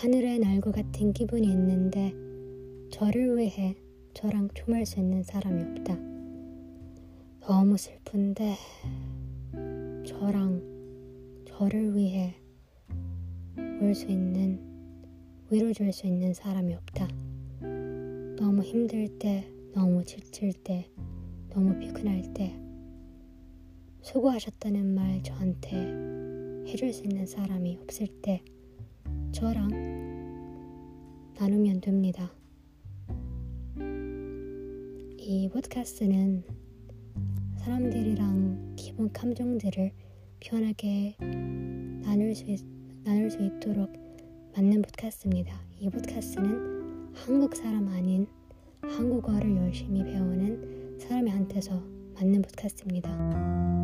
하늘에 날것 같은 기분이 있는데 저를 위해 저랑 좀할 수 있는 사람이 없다. 너무 슬픈데 저랑 저를 위해 울 수 있는 위로 줄 수 있는 사람이 없다. 너무 힘들 때, 너무 지칠 때, 너무 피곤할 때 수고하셨다는 말 저한테 해줄 수 있는 사람이 없을 때 저랑 나누면 됩니다. 이 팟캐스트는 사람들이랑 기본 감정들을 편하게 나눌 수, 있, 나눌 수 있도록 만든 팟캐스트입니다. 이 팟캐스트는 한국 사람 아닌 한국어를 열심히 배우는 사람한테서 만든 팟캐스트입니다.